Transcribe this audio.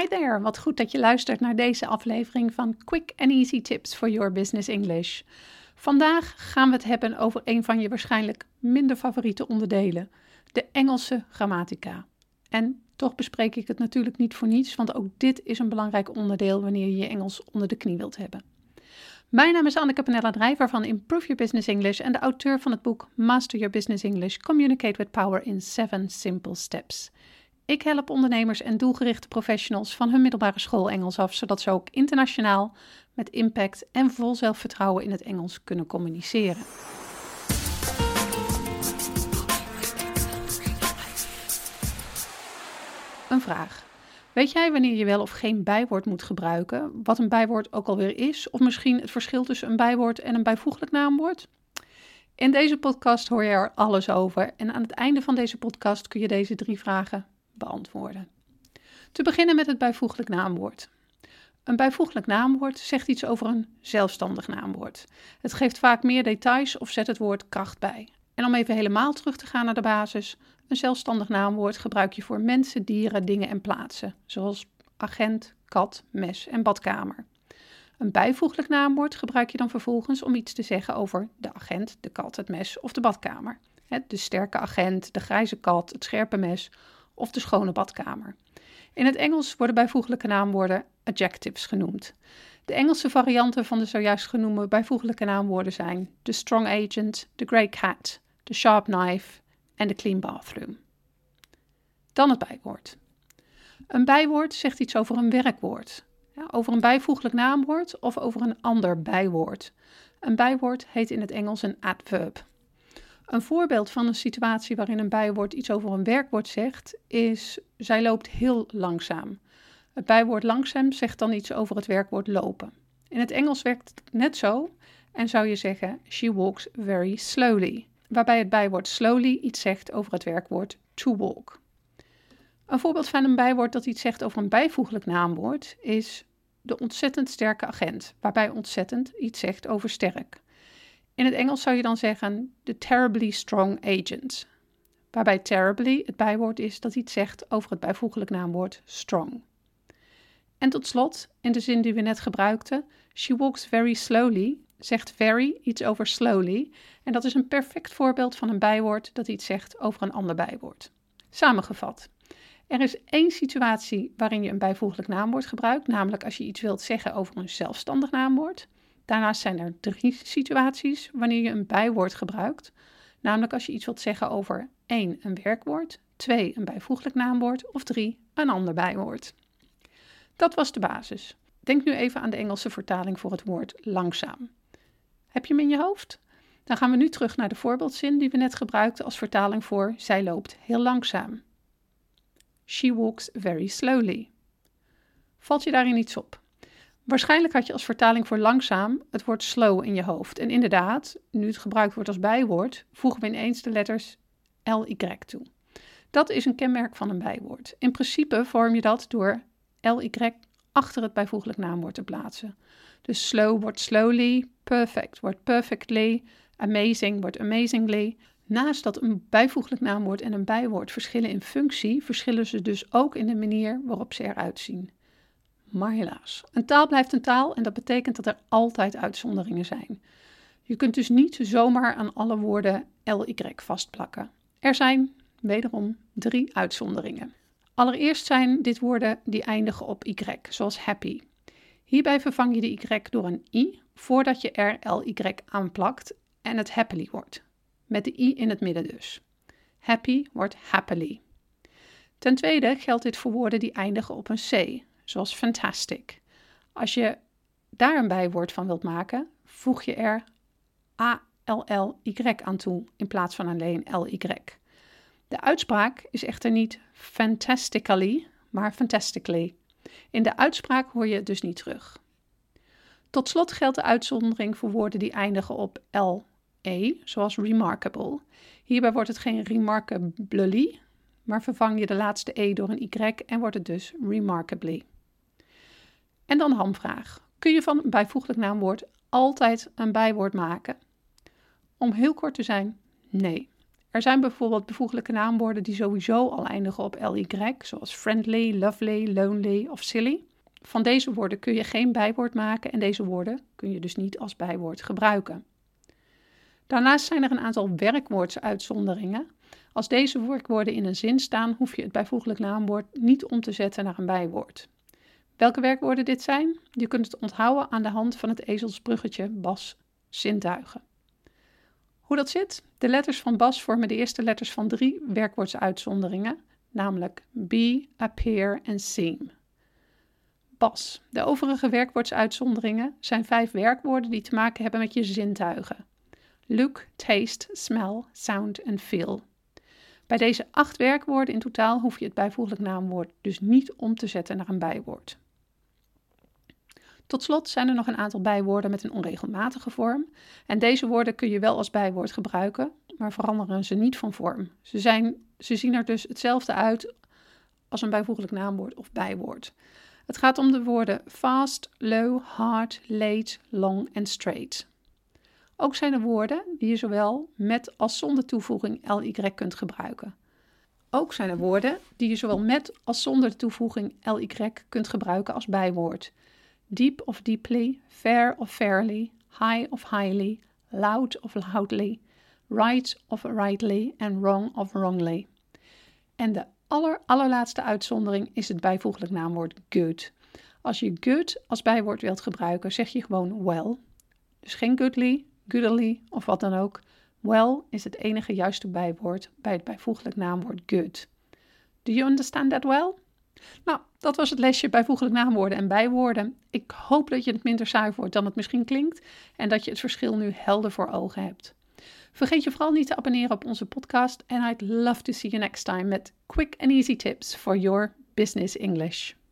Hi there, wat goed dat je luistert naar deze aflevering van Quick and Easy Tips for Your Business English. Vandaag gaan we het hebben over een van je waarschijnlijk minder favoriete onderdelen, de Engelse grammatica. En toch bespreek ik het natuurlijk niet voor niets, want ook dit is een belangrijk onderdeel wanneer je je Engels onder de knie wilt hebben. Mijn naam is Anneke Panella Drijver van Improve Your Business English en de auteur van het boek Master Your Business English Communicate with Power in 7 Simple Steps. Ik help ondernemers en doelgerichte professionals van hun middelbare school Engels af, zodat ze ook internationaal met impact en vol zelfvertrouwen in het Engels kunnen communiceren. Een vraag. Weet jij wanneer je wel of geen bijwoord moet gebruiken? Wat een bijwoord ook alweer is? Of misschien het verschil tussen een bijwoord en een bijvoeglijk naamwoord? In deze podcast hoor je er alles over. En aan het einde van deze podcast kun je deze drie vragen beantwoorden. Te beginnen met het bijvoeglijk naamwoord. Een bijvoeglijk naamwoord zegt iets over een zelfstandig naamwoord. Het geeft vaak meer details of zet het woord kracht bij. En om even helemaal terug te gaan naar de basis, een zelfstandig naamwoord gebruik je voor mensen, dieren, dingen en plaatsen, zoals agent, kat, mes en badkamer. Een bijvoeglijk naamwoord gebruik je dan vervolgens om iets te zeggen over de agent, de kat, het mes of de badkamer. De sterke agent, de grijze kat, het scherpe mes of de schone badkamer. In het Engels worden bijvoeglijke naamwoorden adjectives genoemd. De Engelse varianten van de zojuist genoemde bijvoeglijke naamwoorden zijn the strong agent, the grey cat, the sharp knife en the clean bathroom. Dan het bijwoord. Een bijwoord zegt iets over een werkwoord, over een bijvoeglijk naamwoord of over een ander bijwoord. Een bijwoord heet in het Engels een adverb. Een voorbeeld van een situatie waarin een bijwoord iets over een werkwoord zegt, is zij loopt heel langzaam. Het bijwoord langzaam zegt dan iets over het werkwoord lopen. In het Engels werkt het net zo en zou je zeggen she walks very slowly, waarbij het bijwoord slowly iets zegt over het werkwoord to walk. Een voorbeeld van een bijwoord dat iets zegt over een bijvoeglijk naamwoord is de ontzettend sterke agent, waarbij ontzettend iets zegt over sterk. In het Engels zou je dan zeggen the terribly strong agent, waarbij terribly het bijwoord is dat iets zegt over het bijvoeglijk naamwoord strong. En tot slot, in de zin die we net gebruikten, she walks very slowly, zegt very iets over slowly en dat is een perfect voorbeeld van een bijwoord dat iets zegt over een ander bijwoord. Samengevat. Er is één situatie waarin je een bijvoeglijk naamwoord gebruikt, namelijk als je iets wilt zeggen over een zelfstandig naamwoord. Daarnaast zijn er drie situaties wanneer je een bijwoord gebruikt. Namelijk als je iets wilt zeggen over 1. een werkwoord, 2. een bijvoeglijk naamwoord of 3. een ander bijwoord. Dat was de basis. Denk nu even aan de Engelse vertaling voor het woord langzaam. Heb je hem in je hoofd? Dan gaan we nu terug naar de voorbeeldzin die we net gebruikten als vertaling voor zij loopt heel langzaam. She walks very slowly. Valt je daarin iets op? Waarschijnlijk had je als vertaling voor langzaam het woord slow in je hoofd. En inderdaad, nu het gebruikt wordt als bijwoord, voegen we ineens de letters ly toe. Dat is een kenmerk van een bijwoord. In principe vorm je dat door ly achter het bijvoeglijk naamwoord te plaatsen. Dus slow wordt slowly, perfect wordt perfectly, amazing wordt amazingly. Naast dat een bijvoeglijk naamwoord en een bijwoord verschillen in functie, verschillen ze dus ook in de manier waarop ze eruit zien. Maar helaas, een taal blijft een taal en dat betekent dat er altijd uitzonderingen zijn. Je kunt dus niet zomaar aan alle woorden ly vastplakken. Er zijn, wederom, drie uitzonderingen. Allereerst zijn dit woorden die eindigen op y, zoals happy. Hierbij vervang je de y door een i voordat je er ly aanplakt en het happily wordt. Met de i in het midden dus. Happy wordt happily. Ten tweede geldt dit voor woorden die eindigen op een c, zoals fantastic. Als je daar een bijwoord van wilt maken, voeg je er A-L-L-Y aan toe in plaats van alleen L-Y. De uitspraak is echter niet fantastically, maar fantastically. In de uitspraak hoor je het dus niet terug. Tot slot geldt de uitzondering voor woorden die eindigen op L-E, zoals remarkable. Hierbij wordt het geen remarkably, maar vervang je de laatste E door een Y en wordt het dus remarkably. En dan hamvraag. Kun je van een bijvoeglijk naamwoord altijd een bijwoord maken? Om heel kort te zijn, nee. Er zijn bijvoorbeeld bijvoeglijke naamwoorden die sowieso al eindigen op ly, zoals friendly, lovely, lonely of silly. Van deze woorden kun je geen bijwoord maken en deze woorden kun je dus niet als bijwoord gebruiken. Daarnaast zijn er een aantal werkwoordsuitzonderingen. Als deze werkwoorden in een zin staan, hoef je het bijvoeglijk naamwoord niet om te zetten naar een bijwoord. Welke werkwoorden dit zijn? Je kunt het onthouden aan de hand van het ezelsbruggetje Bas zintuigen. Hoe dat zit? De letters van Bas vormen de eerste letters van drie werkwoordsuitzonderingen, namelijk be, appear en seem. Bas. De overige werkwoordsuitzonderingen zijn vijf werkwoorden die te maken hebben met je zintuigen. Look, taste, smell, sound en feel. Bij deze acht werkwoorden in totaal hoef je het bijvoeglijk naamwoord dus niet om te zetten naar een bijwoord. Tot slot zijn er nog een aantal bijwoorden met een onregelmatige vorm. En deze woorden kun je wel als bijwoord gebruiken, maar veranderen ze niet van vorm. Ze, zijn, ze zien er dus hetzelfde uit als een bijvoeglijk naamwoord of bijwoord. Het gaat om de woorden fast, low, hard, late, long en straight. Ook zijn er woorden die je zowel met als zonder toevoeging ly kunt gebruiken. Ook zijn er woorden die je zowel met als zonder de toevoeging ly kunt gebruiken als bijwoord deep of deeply, fair of fairly, high of highly, loud of loudly, right of rightly en wrong of wrongly. En de aller, allerlaatste uitzondering is het bijvoeglijk naamwoord good. Als je good als bijwoord wilt gebruiken, zeg je gewoon well. Dus geen goodly, goodly of wat dan ook. Well is het enige juiste bijwoord bij het bijvoeglijk naamwoord good. Do you understand that well? Nou, dat was het lesje bijvoeglijk naamwoorden en bijwoorden. Ik hoop dat je het minder saai wordt dan het misschien klinkt en dat je het verschil nu helder voor ogen hebt. Vergeet je vooral niet te abonneren op onze podcast and I'd love to see you next time met quick and easy tips for your business English.